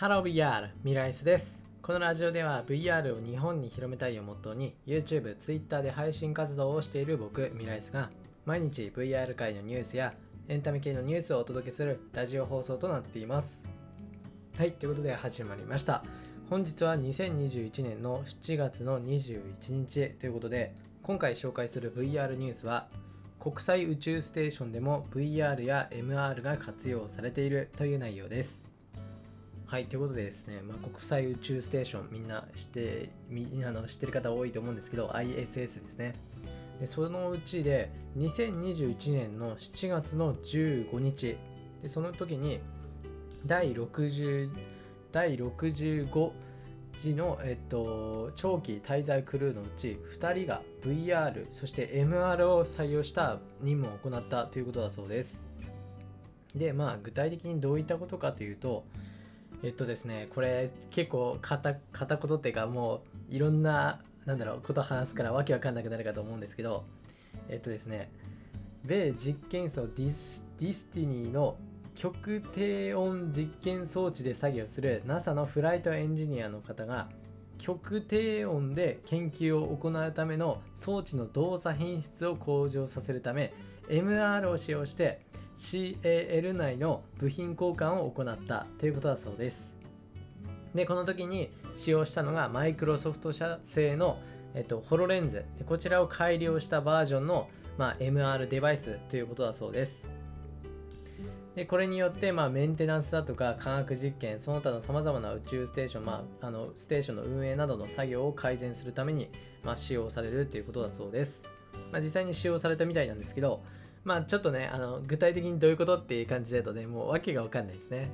ハロー VR ミライスです。このラジオでは VR を日本に広めたいをモットーに YouTube、Twitter で配信活動をしている僕ミライスが毎日 VR 界のニュースやエンタメ系のニュースをお届けするラジオ放送となっています。はいということで始まりました。本日は2021年の7月の21日ということで今回紹介する VR ニュースは国際宇宙ステーションでも VR や MR が活用されているという内容です。はい、ということでですね、まあ、国際宇宙ステーション、みんな知ってみあの知ってる方多いと思うんですけど、ISS ですね。でそのうちで、2021年の7月の15日、でその時に第60第65時の、えっと、長期滞在クルーのうち2人が VR そして MR を採用した任務を行ったということだそうですでまあ具体的にどういったことかというとえっとですね、これ結構片片言っていうかもういろんな、なんだろう、こと話すからわけわかんなくなるかと思うんですけど、えっとですね、米実験棟ディスディスティニーの極低温実験装置で作業する NASA のフライトエンジニアの方が極低温で研究を行うための装置の動作品質を向上させるため MR を使用して CAL 内の部品交換を行ったということだそうです。で、この時に使用したのがマイクロソフト社製の、えっと、ホロレンズで。こちらを改良したバージョンの、まあ、MR デバイスということだそうです。でこれによって、まあ、メンテナンスだとか科学実験その他のさまざまな宇宙ステーション、まあ、あのステーションの運営などの作業を改善するために、まあ、使用されるということだそうです、まあ、実際に使用されたみたいなんですけど、まあちょっとね、あの具体的にどういうことっていう感じだとね、もう訳がわかんないですね。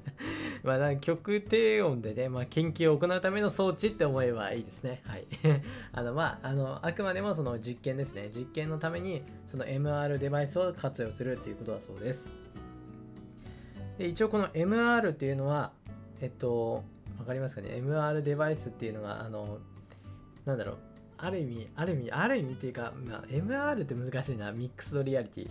まあ極低温でね、まあ、研究を行うための装置って思えばいいですね。はい。あのまあ、あのあくまでもその実験ですね。実験のためにその MR デバイスを活用するっていうことだそうです。で一応この MR っていうのは、えっと、わかりますかね ?MR デバイスっていうのが、あの、なんだろう、ある意味、ある意味、ある意味っていうか、まあ、MR って難しいな、ミックスドリアリティ。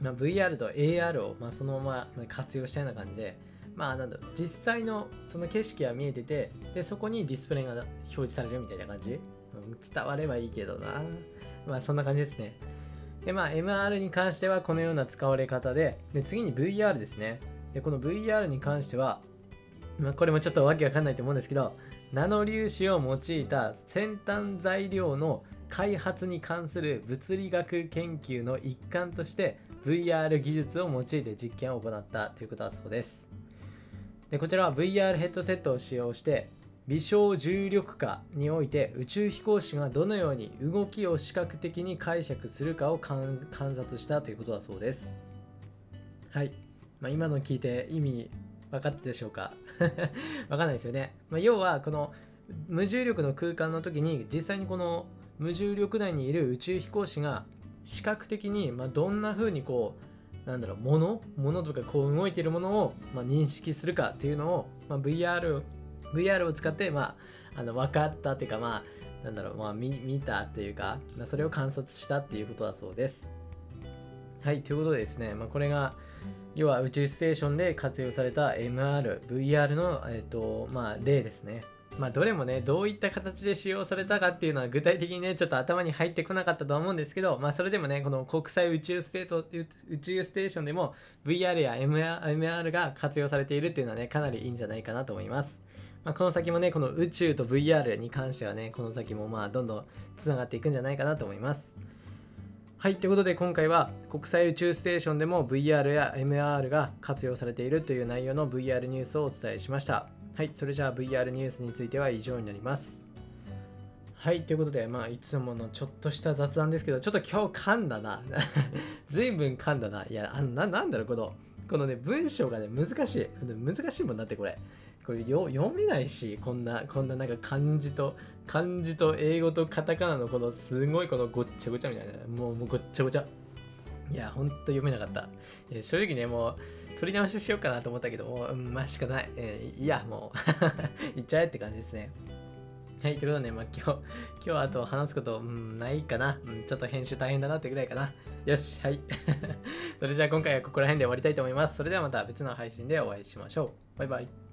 まあ、VR と AR を、まあ、そのまま活用したような感じで、まあ、なんだろう？実際のその景色は見えてて、で、そこにディスプレイが表示されるみたいな感じ。伝わればいいけどな。まあ、そんな感じですね。で、まあ、MR に関してはこのような使われ方で、で次に VR ですね。で、この VR に関しては、まあ、これもちょっとわけわかんないと思うんですけど、ナノ粒子を用いた先端材料の開発に関する物理学研究の一環として VR 技術を用いて実験を行ったということだそうです。でこちらは VR ヘッドセットを使用して微小重力下において宇宙飛行士がどのように動きを視覚的に解釈するかを観察したということだそうです。はい。まあ、今の聞いて意味分かったでしょうか？分かんないですよね。まあ、要は、この無重力の空間の時に、実際にこの無重力内にいる宇宙飛行士が視覚的に、ま、どんな風にこう、なんだろう、物物とかこう動いているものを、ま、認識するかっていうのを、まあ、VR, VR を使って、まあ、あの分かったっていうか、まあ、なんだろう、まあ見、見たっていうか、まあ、それを観察したっていうことだそうです。はい、ということでですね、まあ、これが、要は宇宙ステーションで活用された MR、VR の、えーとまあ、例ですね。まあ、どれもね、どういった形で使用されたかっていうのは具体的にね、ちょっと頭に入ってこなかったとは思うんですけど、まあ、それでもね、この国際宇宙ステート宇宙ステーションでも VR や MR が活用されているっていうのはね、かなりいいんじゃないかなと思います。まあ、この先もね、この宇宙と VR に関してはね、この先もまあ、どんどんつながっていくんじゃないかなと思います。はい、ということで今回は国際宇宙ステーションでも VR や MR が活用されているという内容の VR ニュースをお伝えしました。はい、それじゃあ VR ニュースについては以上になります。はい、ということで、まあ、いつものちょっとした雑談ですけど、ちょっと今日噛んだな。随分噛んだな。いや、あななんだろう、この、このね、文章がね、難しい。難しいもんだって、これ。これよ読めないし、こんな、こんななんか漢字と、漢字と英語とカタカナのこのすごいこのごっちゃごちゃみたいな。もうもうごっちゃごちゃ。いや、ほんと読めなかった。正直ね、もう、取り直ししようかなと思ったけど、もう、まあしかない。えー、いや、もう いっちゃえって感じですね。はい、ということで、ねまあ、今日、今日はあと話すこと、うん、ないかな、うん。ちょっと編集大変だなってぐらいかな。よし、はい。それじゃあ今回はここら辺で終わりたいと思います。それではまた別の配信でお会いしましょう。バイバイ。